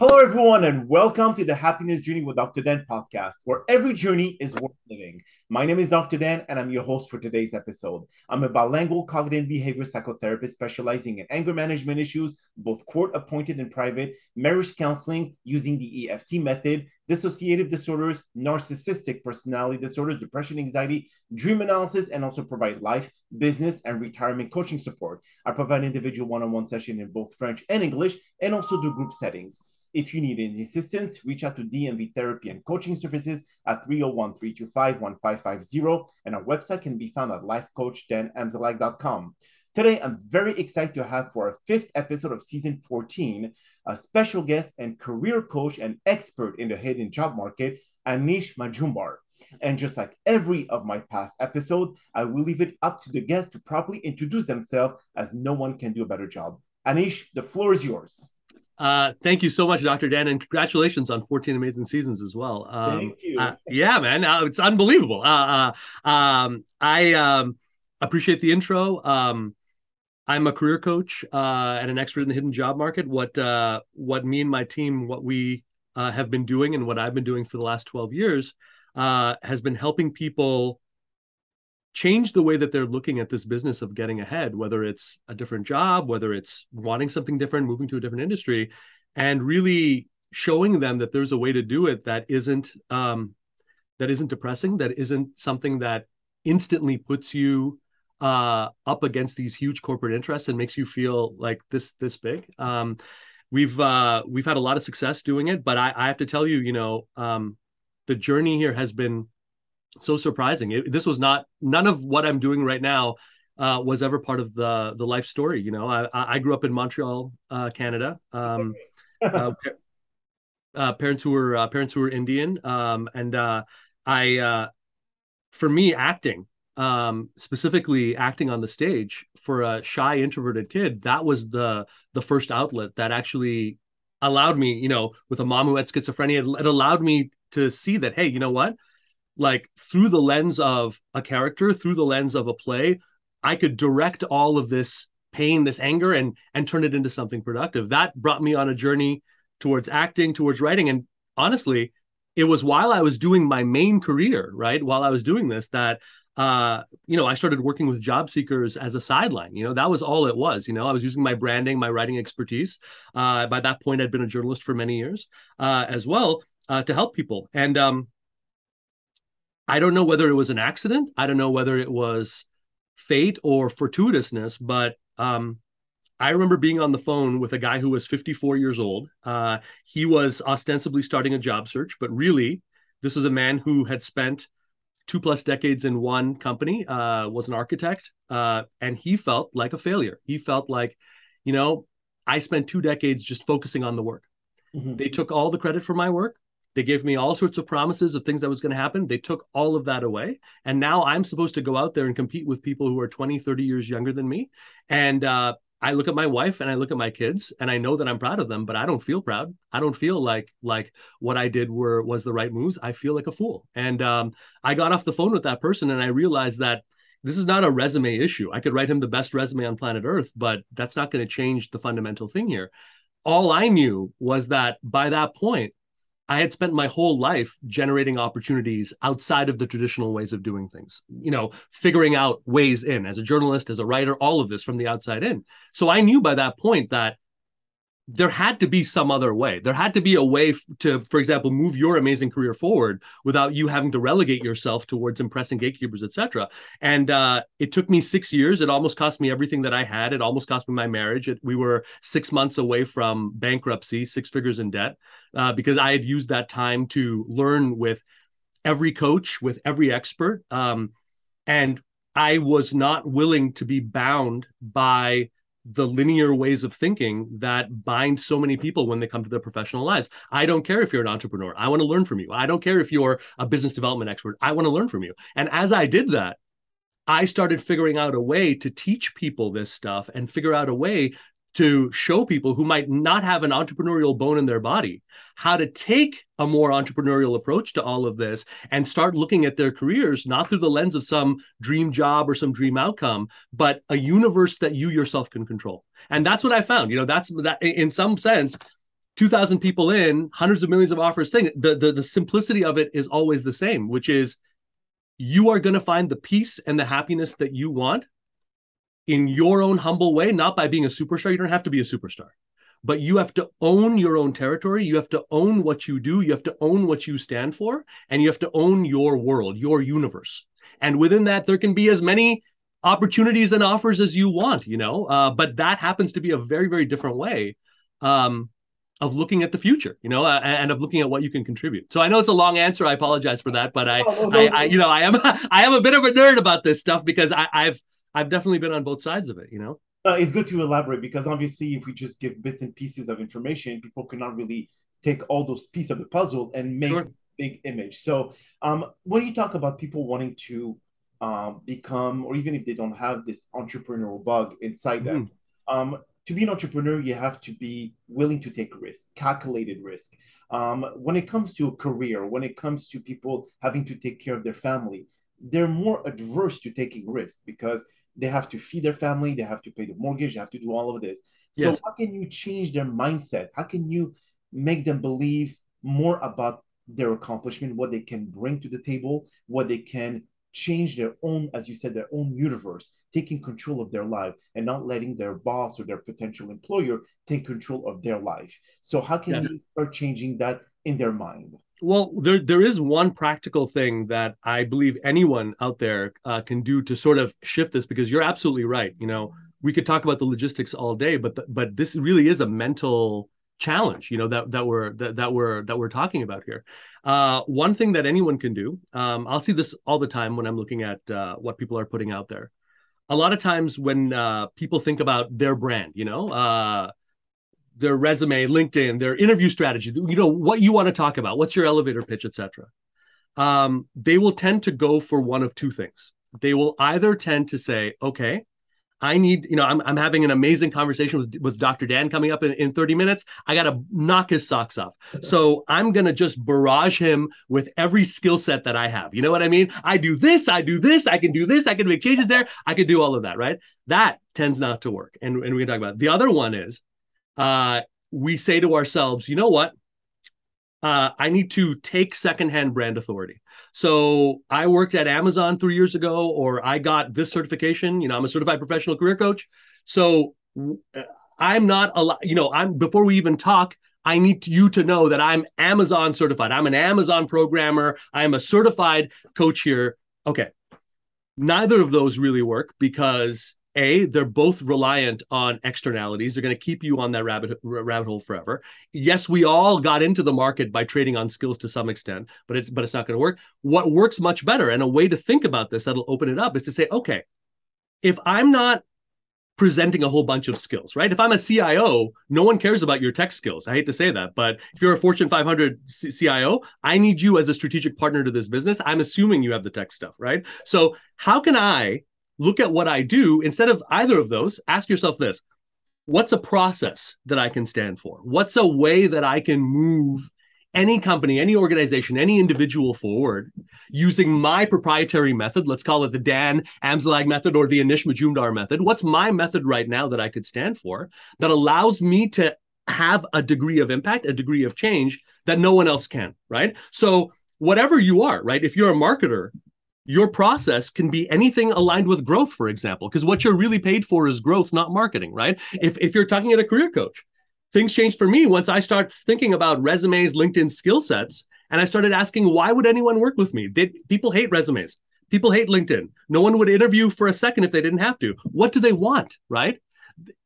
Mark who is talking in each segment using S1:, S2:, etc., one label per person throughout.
S1: Hello, everyone, and welcome to the Happiness Journey with Dr. Dan podcast, where every journey is worth living. My name is Dr. Dan, and I'm your host for today's episode. I'm a bilingual cognitive behavior psychotherapist specializing in anger management issues, both court appointed and private, marriage counseling using the EFT method, dissociative disorders, narcissistic personality disorders, depression, anxiety, dream analysis, and also provide life, business, and retirement coaching support. I provide individual one on one session in both French and English, and also do group settings. If you need any assistance, reach out to DMV Therapy and Coaching Services at 301 325 1550. And our website can be found at lifecoachdanamzalak.com. Today, I'm very excited to have for our fifth episode of season 14 a special guest and career coach and expert in the hidden job market, Anish Majumdar. And just like every of my past episode, I will leave it up to the guests to properly introduce themselves as no one can do a better job. Anish, the floor is yours.
S2: Uh, thank you so much, Dr. Dan, and congratulations on 14 amazing seasons as well.
S1: Um, thank you.
S2: Uh, yeah, man, uh, it's unbelievable. Uh, uh, um, I um, appreciate the intro. Um, I'm a career coach uh, and an expert in the hidden job market. What uh, what me and my team, what we uh, have been doing, and what I've been doing for the last 12 years, has been helping people change the way that they're looking at this business of getting ahead, whether it's a different job, whether it's wanting something different, moving to a different industry, and really showing them that there's a way to do it that isn't um, that isn't depressing, that isn't something that instantly puts you uh, up against these huge corporate interests and makes you feel like this this big. Um, we've uh, we've had a lot of success doing it, but I, I have to tell you, you know, um, the journey here has been so surprising. It, this was not none of what I'm doing right now uh, was ever part of the the life story. You know, I, I grew up in Montreal, uh, Canada. Um, uh, uh, parents who were uh, parents who were Indian, um, and I, for me, acting, um, specifically acting on the stage for a shy introverted kid, that was the the first outlet that actually allowed me, you know, with a mom who had schizophrenia, it allowed me to see that, hey, you know what? Like through the lens of a character, through the lens of a play, I could direct all of this pain, this anger, and and turn it into something productive. That brought me on a journey towards acting, towards writing, and honestly, it was while I was doing my main career, right, while I was doing this, that uh, you know, I started working with job seekers as a sideline. You know, that was all it was. You know, I was using my branding, my writing expertise. Uh, by that point, I'd been a journalist for many years uh, as well uh, to help people. And um, I don't know whether it was an accident. I don't know whether it was fate or fortuitousness, but um, I remember being on the phone with a guy who was 54 years old. Uh, he was ostensibly starting a job search, but really, this was a man who had spent two plus decades in one company, uh, was an architect, uh, and he felt like a failure. He felt like, you know, I spent two decades just focusing on the work. Mm-hmm. They took all the credit for my work. They gave me all sorts of promises of things that was going to happen. They took all of that away. And now I'm supposed to go out there and compete with people who are 20, 30 years younger than me. And uh, I look at my wife and I look at my kids and I know that I'm proud of them, but I don't feel proud. I don't feel like like what I did were was the right moves. I feel like a fool. And um, I got off the phone with that person and I realized that this is not a resume issue. I could write him the best resume on planet Earth, but that's not going to change the fundamental thing here. All I knew was that by that point, I had spent my whole life generating opportunities outside of the traditional ways of doing things, you know, figuring out ways in as a journalist, as a writer, all of this from the outside in. So I knew by that point that there had to be some other way. There had to be a way to, for example, move your amazing career forward without you having to relegate yourself towards impressing gatekeepers, etc. And uh, it took me six years. It almost cost me everything that I had. It almost cost me my marriage. It, we were six months away from bankruptcy, six figures in debt, uh, because I had used that time to learn with every coach, with every expert, um, and I was not willing to be bound by the linear ways of thinking that bind so many people when they come to their professional lives. I don't care if you're an entrepreneur. I want to learn from you. I don't care if you're a business development expert. I want to learn from you. And as I did that, I started figuring out a way to teach people this stuff and figure out a way to show people who might not have an entrepreneurial bone in their body how to take a more entrepreneurial approach to all of this and start looking at their careers not through the lens of some dream job or some dream outcome but a universe that you yourself can control and that's what i found you know that's that in some sense 2,000 people in, hundreds of millions of offers thing. The, the, the simplicity of it is always the same, which is you are going to find the peace and the happiness that you want in your own humble way, not by being a superstar. You don't have to be a superstar, but you have to own your own territory. You have to own what you do. You have to own what you stand for, and you have to own your world, your universe. And within that, there can be as many opportunities and offers as you want, you know. Uh, but that happens to be a very, very different way um, of looking at the future, you know, uh, and of looking at what you can contribute. So I know it's a long answer. I apologize for that, but I, no, no, no, I, I, you know, I am, I am a bit of a nerd about this stuff because I, I've, I've definitely been on both sides of it, you know.
S1: Uh, it's good to elaborate because obviously, if we just give bits and pieces of information, people cannot really take all those pieces of the puzzle and make sure. big image. So, um, when you talk about people wanting to um, become, or even if they don't have this entrepreneurial bug inside them, mm. um, to be an entrepreneur, you have to be willing to take risk, calculated risk. Um, when it comes to a career, when it comes to people having to take care of their family, they're more adverse to taking risk because they have to feed their family, they have to pay the mortgage, they have to do all of this. So, yes. how can you change their mindset? How can you make them believe more about their accomplishment, what they can bring to the table, what they can change their own, as you said, their own universe, taking control of their life and not letting their boss or their potential employer take control of their life. So how can yes. you start changing that in their mind?
S2: Well, there there is one practical thing that I believe anyone out there uh, can do to sort of shift this because you're absolutely right. You know, we could talk about the logistics all day, but the, but this really is a mental challenge. You know that that we're that, that we're that we're talking about here. Uh, one thing that anyone can do, um, I'll see this all the time when I'm looking at uh, what people are putting out there. A lot of times when uh, people think about their brand, you know, uh, their resume, LinkedIn, their interview strategy, you know, what you want to talk about, what's your elevator pitch, etc. Um, they will tend to go for one of two things. They will either tend to say, okay, I need, you know, I'm, I'm having an amazing conversation with, with Dr. Dan coming up in, in 30 minutes. I got to knock his socks off. So I'm going to just barrage him with every skill set that I have. You know what I mean? I do this, I do this, I can do this, I can make changes there, I can do all of that, right? That tends not to work. And, and we can talk about it. The other one is uh, we say to ourselves, you know what? Uh, I need to take secondhand brand authority. So I worked at Amazon three years ago, or I got this certification. You know, I'm a certified professional career coach. So uh, I'm not a you know, I'm before we even talk, I need you to know that I'm Amazon certified. I'm an Amazon programmer. I am a certified coach here. Okay. Neither of those really work because a they're both reliant on externalities. They're going to keep you on that rabbit rabbit hole forever. Yes we all got into the market by trading on skills to some extent but it's but it's not going to work. What works much better and a way to think about this that'll open it up is to say okay if i'm not presenting a whole bunch of skills right? If i'm a cio no one cares about your tech skills. I hate to say that but if you're a fortune 500 C- cio i need you as a strategic partner to this business. I'm assuming you have the tech stuff right? So how can i look at what I do instead of either of those. Ask yourself this what's a process that I can stand for? What's a way that I can move any company, any organization, any individual forward using my proprietary method? Let's call it the Dan Amzallag method or the Anish Majumdar method. What's my method right now that I could stand for that allows me to have a degree of impact, a degree of change that no one else can, right? So, whatever you are, right? If you're a marketer, your process can be anything aligned with growth, for example, because what you're really paid for is growth, not marketing, right? If, if you're talking at a career coach, things changed for me once I start thinking about resumes, LinkedIn skill sets, and I started asking, why would anyone work with me? Did people hate resumes? People hate LinkedIn. No one would interview for a second if they didn't have to. What do they want, right?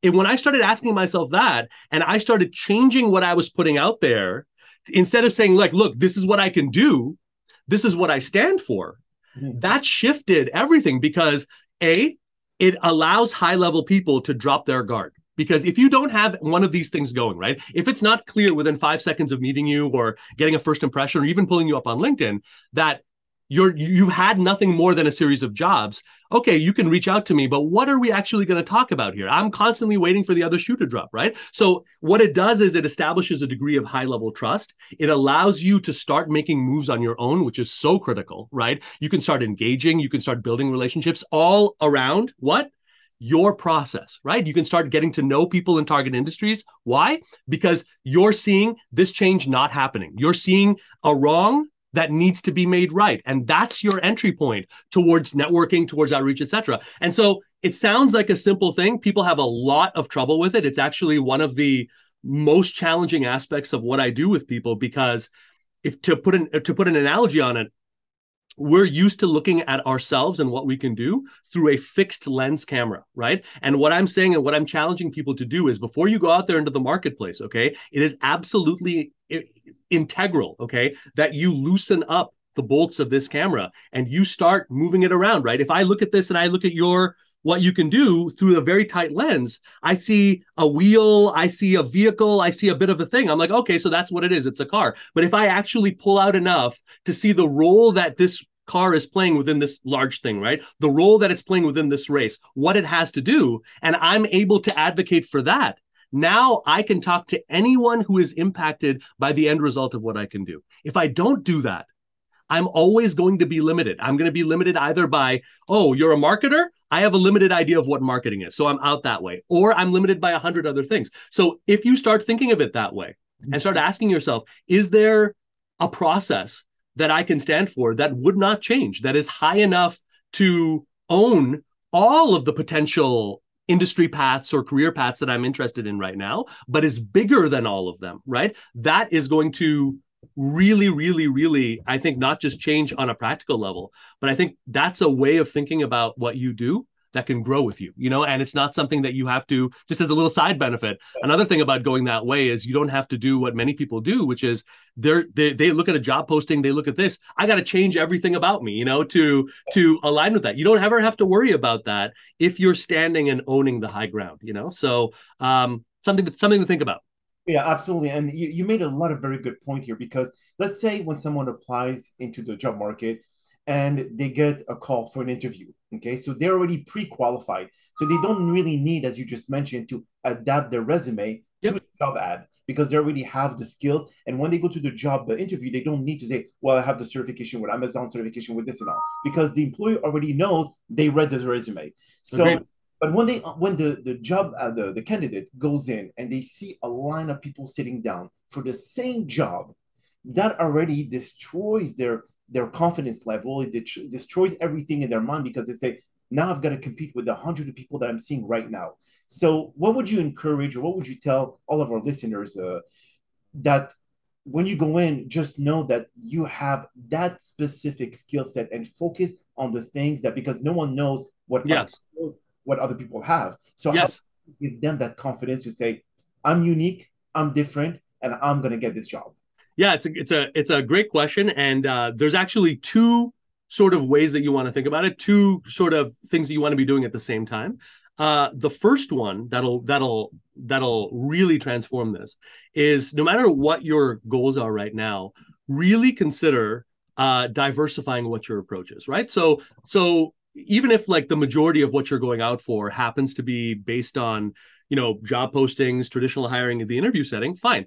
S2: And when I started asking myself that, and I started changing what I was putting out there, instead of saying, like, look, this is what I can do, this is what I stand for Mm-hmm. That shifted everything because A, it allows high level people to drop their guard. Because if you don't have one of these things going, right? If it's not clear within five seconds of meeting you or getting a first impression or even pulling you up on LinkedIn that you're you've had nothing more than a series of jobs okay you can reach out to me but what are we actually going to talk about here i'm constantly waiting for the other shoe to drop right so what it does is it establishes a degree of high level trust it allows you to start making moves on your own which is so critical right you can start engaging you can start building relationships all around what your process, right? You can start getting to know people in target industries. Why? Because you're seeing this change not happening. You're seeing a wrong that needs to be made right. And that's your entry point towards networking, towards outreach, etc. And so it sounds like a simple thing. People have a lot of trouble with it. It's actually one of the most challenging aspects of what I do with people because if to put an to put an analogy on it, we're used to looking at ourselves and what we can do through a fixed lens camera, right? And what I'm saying and what I'm challenging people to do is before you go out there into the marketplace, okay, it is absolutely integral, okay, that you loosen up the bolts of this camera and you start moving it around, right? If I look at this and I look at your what you can do through a very tight lens. I see a wheel, I see a vehicle, I see a bit of a thing. I'm like, okay, so that's what it is. It's a car. But if I actually pull out enough to see the role that this car is playing within this large thing, right? The role that it's playing within this race, what it has to do, and I'm able to advocate for that. Now I can talk to anyone who is impacted by the end result of what I can do. If I don't do that, I'm always going to be limited. I'm going to be limited either by, oh, you're a marketer. I have a limited idea of what marketing is. So I'm out that way. Or I'm limited by a hundred other things. So if you start thinking of it that way and start mm-hmm. asking yourself, is there a process that I can stand for that would not change, that is high enough to own all of the potential industry paths or career paths that I'm interested in right now, but is bigger than all of them, right? That is going to really, really, really, I think not just change on a practical level, but I think that's a way of thinking about what you do that can grow with you, you know, and it's not something that you have to just as a little side benefit. Another thing about going that way is you don't have to do what many people do, which is they're they, they look at a job posting, they look at this, I got to change everything about me, you know, to to align with that. You don't ever have to worry about that if you're standing and owning the high ground, you know. So um something something to think about.
S1: Yeah, absolutely. And you, you made a lot of very good point here because let's say when someone applies into the job market and they get a call for an interview, okay, so they're already pre-qualified. So they don't really need, as you just mentioned, to adapt their resume yep. to the job ad because they already have the skills. And when they go to the job interview, they don't need to say, well, I have the certification with Amazon certification with this and all, because the employer already knows they read the resume. So Agreed but when they when the the job uh, the the candidate goes in and they see a line of people sitting down for the same job, that already destroys their their confidence level. It destroys everything in their mind because they say, now I've got to compete with the hundred of people that I'm seeing right now. So, what would you encourage, or what would you tell all of our listeners uh, that when you go in, just know that you have that specific skill set and focus on the things that because no one knows what
S2: yes
S1: what other people have. So
S2: yes.
S1: give them that confidence to say, I'm unique, I'm different, and I'm gonna get this job?
S2: Yeah, it's a it's a it's a great question, and uh, there's actually two sort of ways that you want to think about it. Two sort of things that you want to be doing at the same time. Uh, the first one that'll that'll that'll really transform this is no matter what your goals are right now, really consider uh, diversifying what your approach is. Right. So so even if like the majority of what you're going out for happens to be based on you know job postings traditional hiring in the interview setting fine.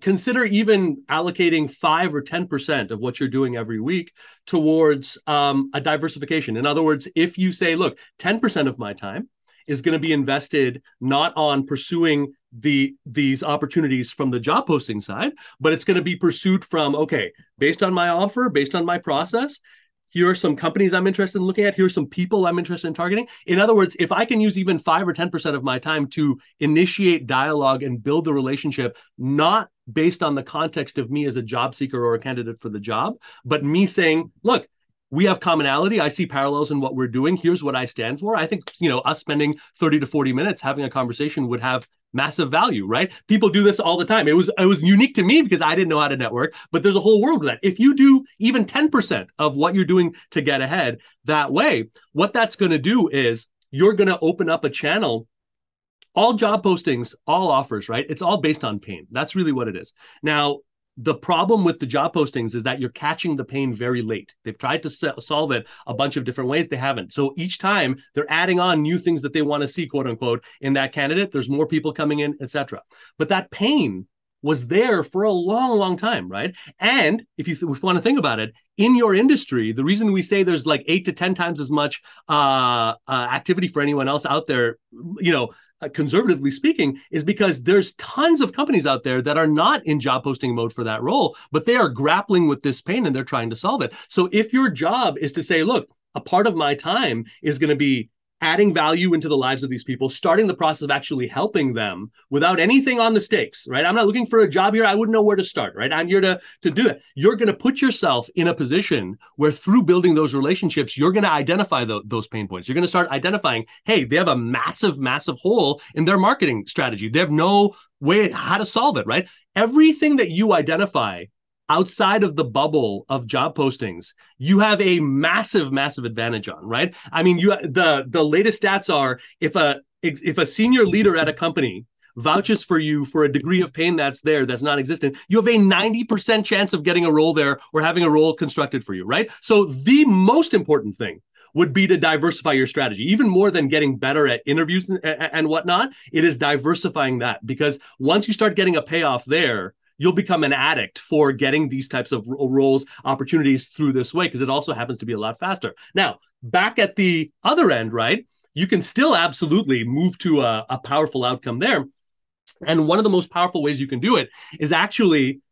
S2: Consider even allocating 5 or 10% of what you're doing every week towards um, a diversification. In other words if you say look 10% of my time is going to be invested not on pursuing the these opportunities from the job posting side but it's going to be pursued from okay based on my offer based on my process here are some companies I'm interested in looking at. Here's some people I'm interested in targeting. In other words, if I can use even five or 10% of my time to initiate dialogue and build the relationship, not based on the context of me as a job seeker or a candidate for the job, but me saying, look, we have commonality. I see parallels in what we're doing. Here's what I stand for. I think, you know, us spending 30 to 40 minutes having a conversation would have massive value, right? People do this all the time. It was it was unique to me because I didn't know how to network, but there's a whole world of that. If you do even 10% of what you're doing to get ahead that way, what that's going to do is you're going to open up a channel all job postings, all offers, right? It's all based on pain. That's really what it is. Now, the problem with the job postings is that you're catching the pain very late. They've tried to solve it a bunch of different ways. They haven't. So each time they're adding on new things that they want to see, quote unquote, in that candidate. There's more people coming in, etc. But that pain was there for a long, long time, right? And if you, th- if you want to think about it, in your industry, the reason we say there's like eight to 10 times as much uh, uh, activity for anyone else out there, you know, Uh, conservatively speaking, is because there's tons of companies out there that are not in job posting mode for that role, but they are grappling with this pain and they're trying to solve it. So if your job is to say, look, a part of my time is going to be adding value into the lives of these people, starting the process of actually helping them without anything on the stakes, right? I'm not looking for a job here. I wouldn't know where to start, right? I'm here to, to do it. You're going to put yourself in a position where through building those relationships, you're going to identify the, those pain points. You're going to start identifying, hey, they have a massive, massive hole in their marketing strategy. They have no way how to solve it, right? Everything that you identify outside of the bubble of job postings, you have a massive, massive advantage on, right? I mean, you the the latest stats are if a if a senior leader at a company vouches for you for a degree of pain that's there that's non-existent you have a 90% chance of getting a role there or having a role constructed for you right so the most important thing would be to diversify your strategy even more than getting better at interviews and, and whatnot it is diversifying that because once you start getting a payoff there you'll become an addict for getting these types of roles opportunities through this way because it also happens to be a lot faster. Now, back at the other end, right? You can still absolutely move to a, a powerful outcome there. And one of the most powerful ways you can do it is actually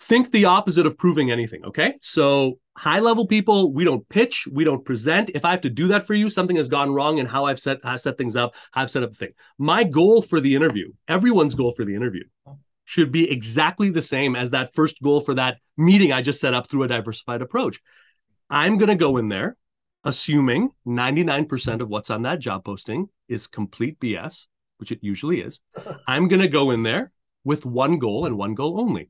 S2: think the opposite of proving anything. Okay. So, high level people, we don't pitch, we don't present. If I have to do that for you, something has gone wrong in how I've set, I've set things up, I've set up the thing. My goal for the interview, everyone's goal for the interview should be exactly the same as that first goal for that meeting I just set up through a diversified approach. I'm going to go in there assuming 99% of what's on that job posting is complete BS, which it usually is. I'm going to go in there with one goal and one goal only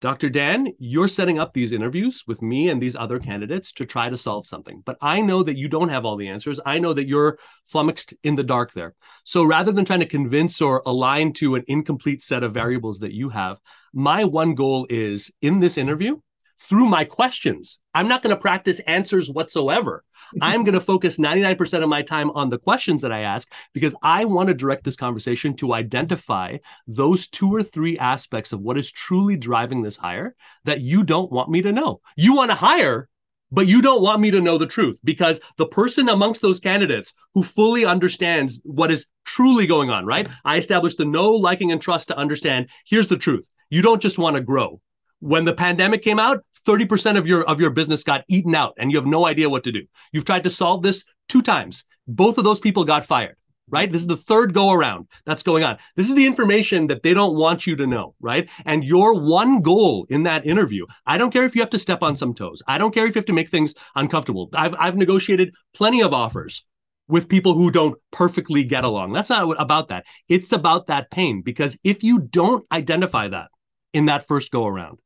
S2: Dr. Dan, you're setting up these interviews with me and these other candidates to try to solve something. But I know that you don't have all the answers. I know that you're flummoxed in the dark there. So rather than trying to convince or align to an incomplete set of variables that you have, my one goal is in this interview, through my questions, I'm not going to practice answers whatsoever. I'm going to focus 99% of my time on the questions that I ask because I want to direct this conversation to identify those two or three aspects of what is truly driving this hire that you don't want me to know. You want to hire, but you don't want me to know the truth because the person amongst those candidates who fully understands what is truly going on, right? I established the no liking, and trust to understand here's the truth. You don't just want to grow. When the pandemic came out, 30% of your of your business got eaten out and you have no idea what to do. You've tried to solve this two times. Both of those people got fired, right? This is the third go around that's going on. This is the information that they don't want you to know, right? And your one goal in that interview, I don't care if you have to step on some toes. I don't care if you have to make things uncomfortable. I've I've negotiated plenty of offers with people who don't perfectly get along. That's not about that. It's about that pain because if you don't identify that in that first go around,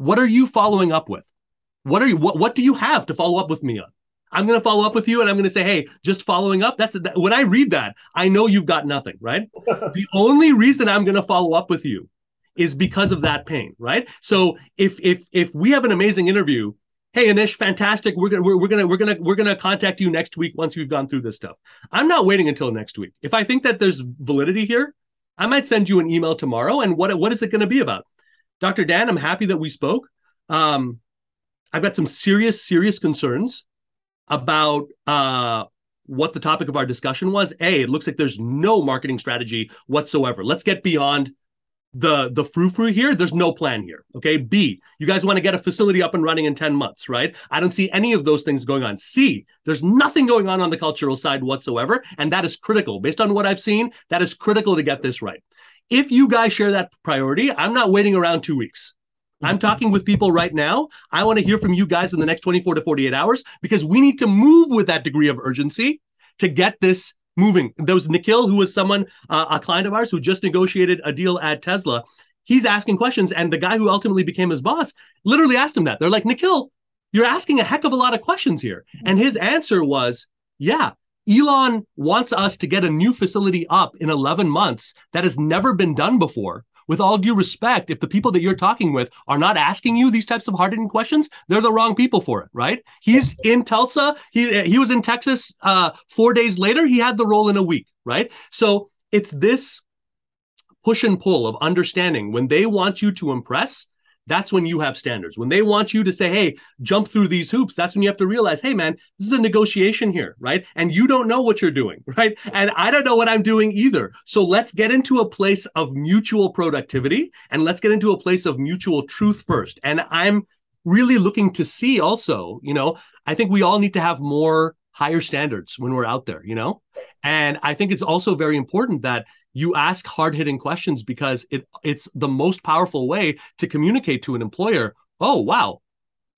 S2: what are you following up with? What are you what, what do you have to follow up with me on? I'm going to follow up with you and I'm going to say, "Hey, just following up." That's when I read that, I know you've got nothing, right? the only reason I'm going to follow up with you is because of that pain, right? So if if if we have an amazing interview, hey Anish, fantastic. We're gonna we're, we're gonna we're gonna we're gonna contact you next week once we've gone through this stuff. I'm not waiting until next week. If I think that there's validity here, I might send you an email tomorrow. And what what is it going to be about? Dr. Dan, I'm happy that we spoke. Um, I've got some serious, serious concerns about uh, what the topic of our discussion was. A, it looks like there's no marketing strategy whatsoever. Let's get beyond the the frou frou here. There's no plan here. Okay. B, you guys want to get a facility up and running in 10 months, right? I don't see any of those things going on. C, there's nothing going on on the cultural side whatsoever. And that is critical. Based on what I've seen, that is critical to get this right. If you guys share that priority, I'm not waiting around two weeks. I'm talking with people right now. I want to hear from you guys in the next 24 to 48 hours because we need to move with that degree of urgency to get this moving. There was Nikhil, who was someone, uh, a client of ours who just negotiated a deal at Tesla. He's asking questions, and the guy who ultimately became his boss literally asked him that. They're like, Nikhil, you're asking a heck of a lot of questions here. And his answer was, yeah, Elon wants us to get a new facility up in 11 months that has never been done before. With all due respect, if the people that you're talking with are not asking you these types of hard-hitting questions, they're the wrong people for it, right? He's in Tulsa. He he was in Texas uh, four days later. He had the role in a week, right? So it's this push and pull of understanding when they want you to impress that's when you have standards. When they want you to say, hey, jump through these hoops, that's when you have to realize, hey, man, this is a negotiation here, right? And you don't know what you're doing, right? And I don't know what I'm doing either. So let's get into a place of mutual productivity and let's get into a place of mutual truth first. And I'm really looking to see also, you know, I think we all need to have more higher standards when we're out there, you know? And I think it's also very important that you ask hard-hitting questions because it it's the most powerful way to communicate to an employer oh wow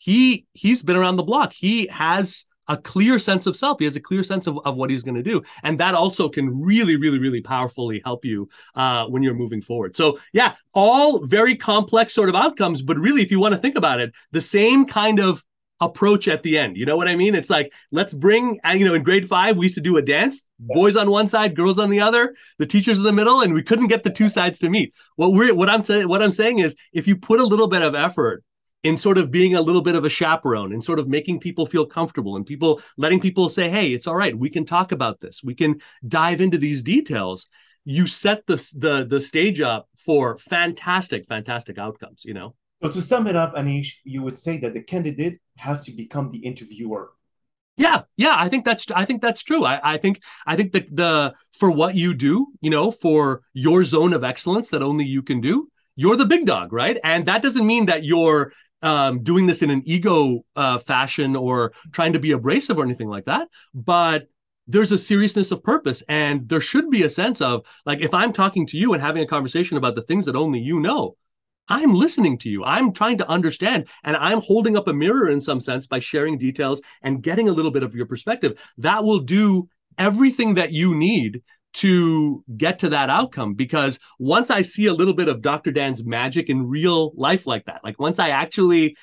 S2: he he's been around the block. He has a clear sense of self. He has a clear sense of, of what he's going to do. And that also can really really really powerfully help you uh, when you're moving forward. So yeah all very complex sort of outcomes but really if you want to think about it the same kind of approach at the end. You know what I mean? It's like let's bring uh, you know in grade five we used to do a dance, boys on one side, girls on the other, the teachers in the middle, and we couldn't get the two sides to meet. What we're what I'm saying what I'm saying is if you put a little bit of effort in sort of being a little bit of a chaperone and sort of making people feel comfortable and people letting people say, hey, it's all right, we can talk about this, we can dive into these details. You set the the the stage up for fantastic, fantastic outcomes. You know.
S1: So to sum it up, Anish, you would say that the candidate has to become the interviewer.
S2: Yeah, yeah, I think that's I think that's true. I, I think I think that the for what you do, you know, for your zone of excellence that only you can do, you're the big dog, right? And that doesn't mean that you're um, doing this in an ego uh, fashion or trying to be abrasive or anything like that. But there's a seriousness of purpose, and there should be a sense of like if I'm talking to you and having a conversation about the things that only you know, I'm listening to you. I'm trying to understand, and I'm holding up a mirror in some sense by sharing details and getting a little bit of your perspective. That will do everything that you need to get to that outcome because once I see a little bit of Dr. Dan's magic in real life like that, like once I actually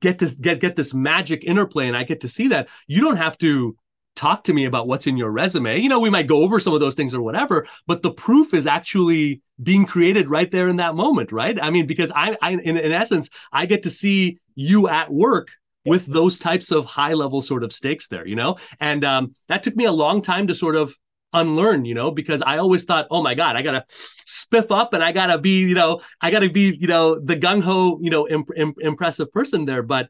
S2: get to get get this magic interplay and I get to see that, you don't have to talk to me about what's in your resume. You know, we might go over some of those things or whatever, but the proof is actually being created right there in that moment, right? I mean, because I, I in, in essence, I get to see you at work with those types of high level sort of stakes there, you know? And um, that took me a long time to sort of unlearn, you know, because I always thought, oh my God, I gotta spiff up and I gotta be, you know, I gotta be, you know, the gung ho, you know, imp- imp- impressive person there. But,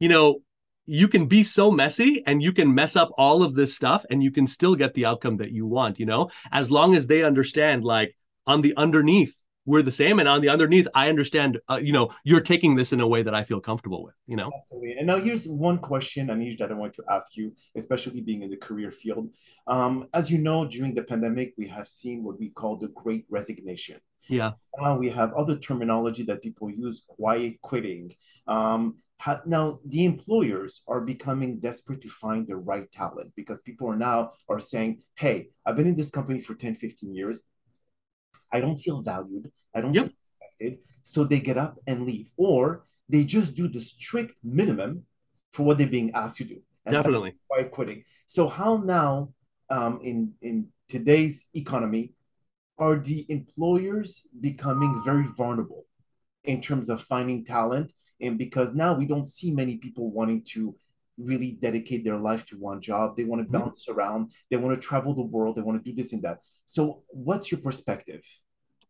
S2: you know, you can be so messy and you can mess up all of this stuff and you can still get the outcome that you want, you know, as long as they understand, like on the underneath, we're the same. And on the underneath, I understand, uh, you know, you're taking this in a way that I feel comfortable with, you know?
S1: Absolutely. And now here's one question, Anish, that I want to ask you, especially being in the career field. Um, as you know, during the pandemic, we have seen what we call the great resignation.
S2: Yeah.
S1: Now we have other terminology that people use, quiet quitting. Um, now the employers are becoming desperate to find the right talent because people are now are saying hey i've been in this company for 10 15 years i don't feel valued. I don't yep. feel respected. So they get up and leave. Or they just do the strict minimum for what they're being asked to do.
S2: Definitely.
S1: by quitting. So how now um, in in today's economy are the employers becoming very vulnerable in terms of finding talent? And because now we don't see many people wanting to really dedicate their life to one job. They want to mm-hmm. bounce mm-hmm. around. They want to travel the world. They want to do this and that so what's your perspective?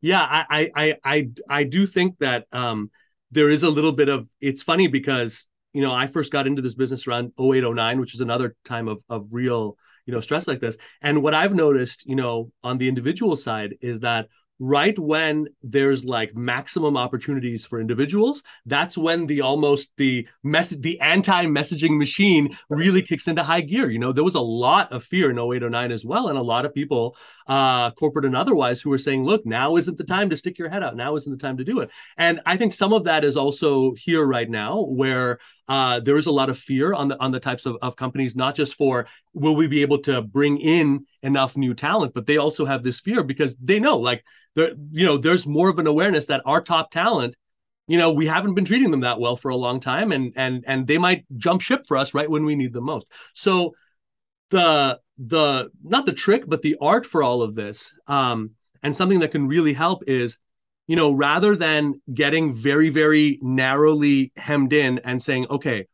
S2: Yeah i i i i do think that um there is a little bit of it's funny because you know i first got into this business around 0809 which is another time of of real you know stress like this. And what i've noticed you know on the individual side is that right when there's like maximum opportunities for individuals that's when the almost the message the anti-messaging machine really kicks into high gear. You know there was a lot of fear in 0809 as well and a lot of people uh corporate and otherwise who were saying look now isn't the time to stick your head out. Now isn't the time to do it. And i think some of that is also here right now where uh, there is a lot of fear on the on the types of, of companies, not just for will we be able to bring in enough new talent, but they also have this fear because they know like there, you know, there's more of an awareness that our top talent, you know, we haven't been treating them that well for a long time, and and and they might jump ship for us right when we need them most. So the the not the trick, but the art for all of this, um, and something that can really help is you know, rather than getting very, very narrowly hemmed in and saying, okay,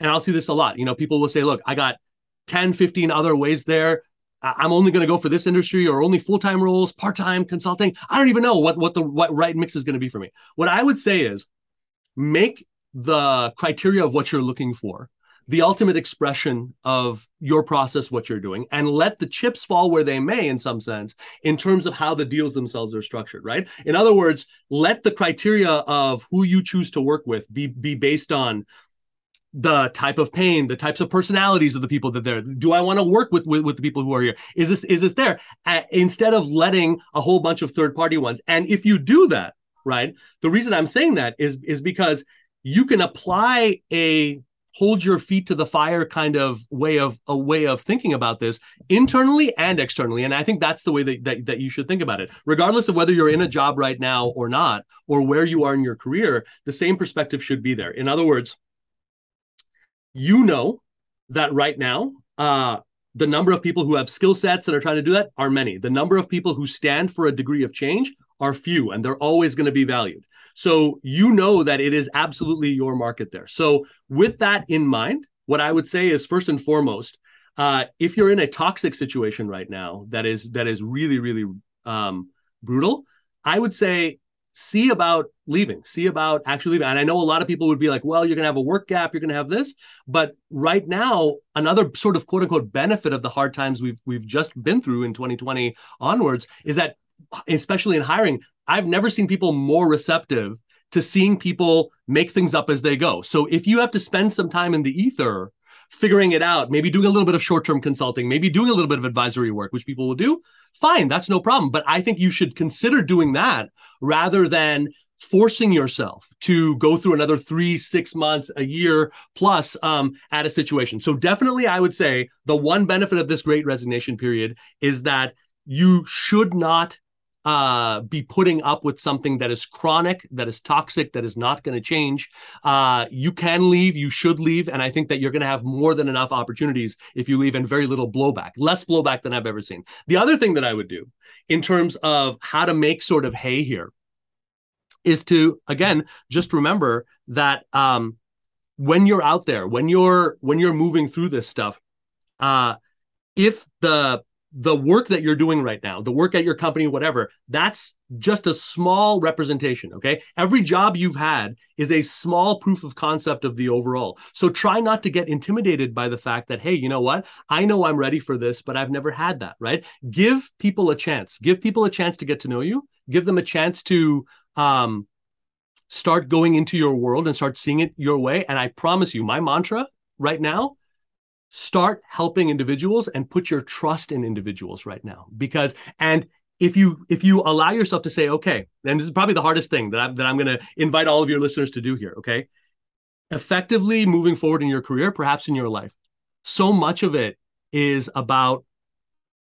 S2: and I'll see this a lot, you know, people will say, look, I got 10, 15 other ways there I'm only going to go for this industry or only full time roles, part time consulting. I don't even know what what the what right mix is going to be for me. What I would say is make the criteria of what you're looking for the ultimate expression of your process, what you're doing, and let the chips fall where they may, in some sense, in terms of how the deals themselves are structured, right? In other words, let the criteria of who you choose to work with be, be based on the type of pain, the types of personalities of the people that there. Do I want to work with, with, with the people who are here? Is this is this there? Uh, instead of letting a whole bunch of third party ones. And if you do that, right, the reason I'm saying that is is because you can apply a hold your feet to the fire kind of way of a way of thinking about this internally and externally and i think that's the way that, that, that you should think about it regardless of whether you're in a job right now or not or where you are in your career the same perspective should be there in other words you know that right now, uh, the number of people who have skill sets that are trying to do that are many. The number of people who stand for a degree of change are few, and they're always going to be valued. So you know that it is absolutely your market there. So with that in mind, what I would say is first and foremost, uh, if you're in a toxic situation right now that is that is really really um, brutal, I would say see about leaving, see about actually leaving. And I know a lot of people would be like, well, you're going to have a work gap, you're going to have this. But right now, another sort of quote unquote benefit of the hard times we've we've just been through in 2020 onwards is that, especially in hiring, I've never seen people more receptive to seeing people make things up as they go. So if you have to spend some time in the ether figuring it out, maybe doing a little bit of short term consulting, maybe doing a little bit of advisory work, which people will do, fine, that's no problem. But I think you should consider doing that rather than forcing yourself to go through another three, six months, a year plus um, at a situation. So, definitely, I would say the one benefit of this great resignation period is that you should not uh, be putting up with something that is chronic, that is toxic, that is not going to change. Uh, you can leave, you should leave, and I think that you're going to have more than enough opportunities if you leave and very little blowback, less blowback than I've ever seen. The other thing that I would do in terms of how to make sort of hay here is to again just remember that um, when you're out there, when you're when you're moving through this stuff, uh, if the the work that you're doing right now, the work at your company, whatever, that's just a small representation. Okay. Every job you've had is a small proof of concept of the overall. So try not to get intimidated by the fact that, hey, you know what? I know I'm ready for this, but I've never had that. Right. Give people a chance. Give people a chance to get to know you. Give them a chance to um, start going into your world and start seeing it your way. And I promise you, my mantra right now start helping individuals and put your trust in individuals right now. Because and if you if you allow yourself to say okay and this is probably the hardest thing that i'm that i'm going to invite all of your listeners to do here okay? Effectively moving forward in your career perhaps in your life so much of it is about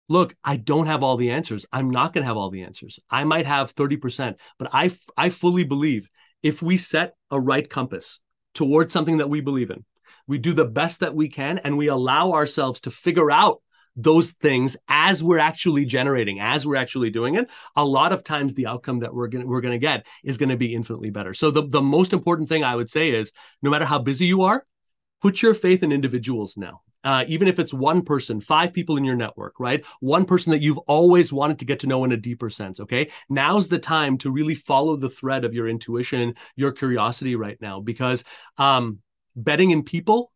S2: look i don't have all the answers. I'm not going to have all the answers. I might have 30% but i i fully believe if we set a right compass towards something that we believe in we do the best that we can and we allow ourselves to figure out those things as we're actually generating as we're actually doing it a lot of times the outcome that we're going we're going to get is going to be infinitely better so the, the most important thing i would say is no matter how busy you are put your faith in individuals now uh, even if it's one person, five people in your network, right? One person that you've always wanted to get to know in a deeper sense. Okay. Now's the time to really follow the thread of your intuition, your curiosity right now, because um, betting in people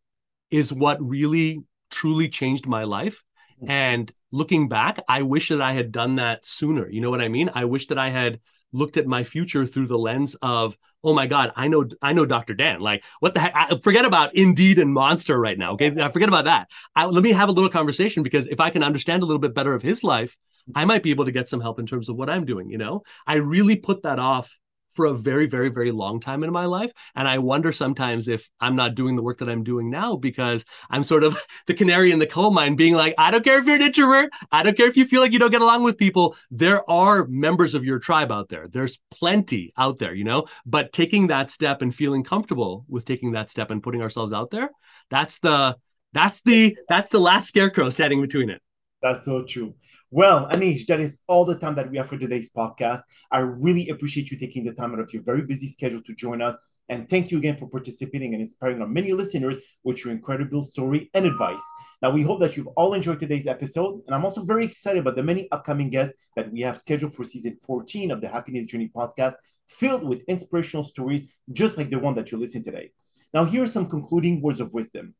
S2: is what really truly changed my life. Hmm. And looking back, I wish that I had done that sooner. You know what I mean? I wish that I had looked at my future through the lens of, oh my God, I know, I know Dr. Dan. Like, what the heck? I, forget about Indeed and Monster right now. Okay, I forget about that. I, let me have a little conversation because if I can understand a little bit better of his life, I might be able to get some help in terms of what I'm doing. You know, I really put that off for a very, very, very long time in my life. And I wonder sometimes if I'm not doing the work that I'm doing now because I'm sort of the canary in the coal mine being like, I don't care if you're an introvert. I don't care if you feel like you don't get along with people. There are members of your tribe out there. There's plenty out there, you know, but taking that step and feeling comfortable with taking that step and putting ourselves out there, that's the, that's the, that's the last scarecrow standing between it.
S1: That's so true. Well, Anish, that is all the time that we have for today's podcast. I really appreciate you taking the time out of your very busy schedule to join us And thank you again for participating and inspiring our many listeners with your incredible story and advice. Now, we hope that you've all enjoyed today's episode. And I'm also very excited about the many upcoming guests that we have scheduled for season 14 of the Happiness Journey podcast, filled with inspirational stories just like the one that you listened today. Now, here are some concluding words of wisdom.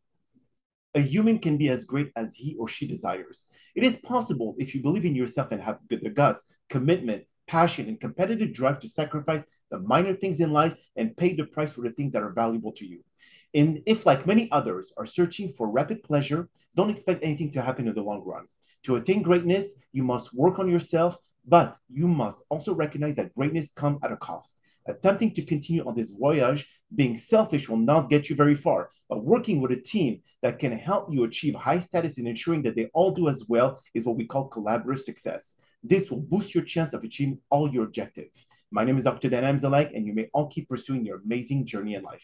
S1: A human can be as great as he or she desires. It is possible if you believe in yourself and have the guts, commitment, passion, and competitive drive to sacrifice the minor things in life and pay the price for the things that are valuable to you. And if, like many others, are searching for rapid pleasure, don't expect anything to happen in the long run. To attain greatness, you must work on yourself, but you must also recognize that greatness comes at a cost. Attempting to continue on this voyage, being selfish will not get you very far, but working with a team that can help you achieve high status and ensuring that they all do as well is what we call collaborative success. This will boost your chance of achieving all your objectives. My name is Dr. Dan Amzallag, and you may all keep pursuing your amazing journey in life.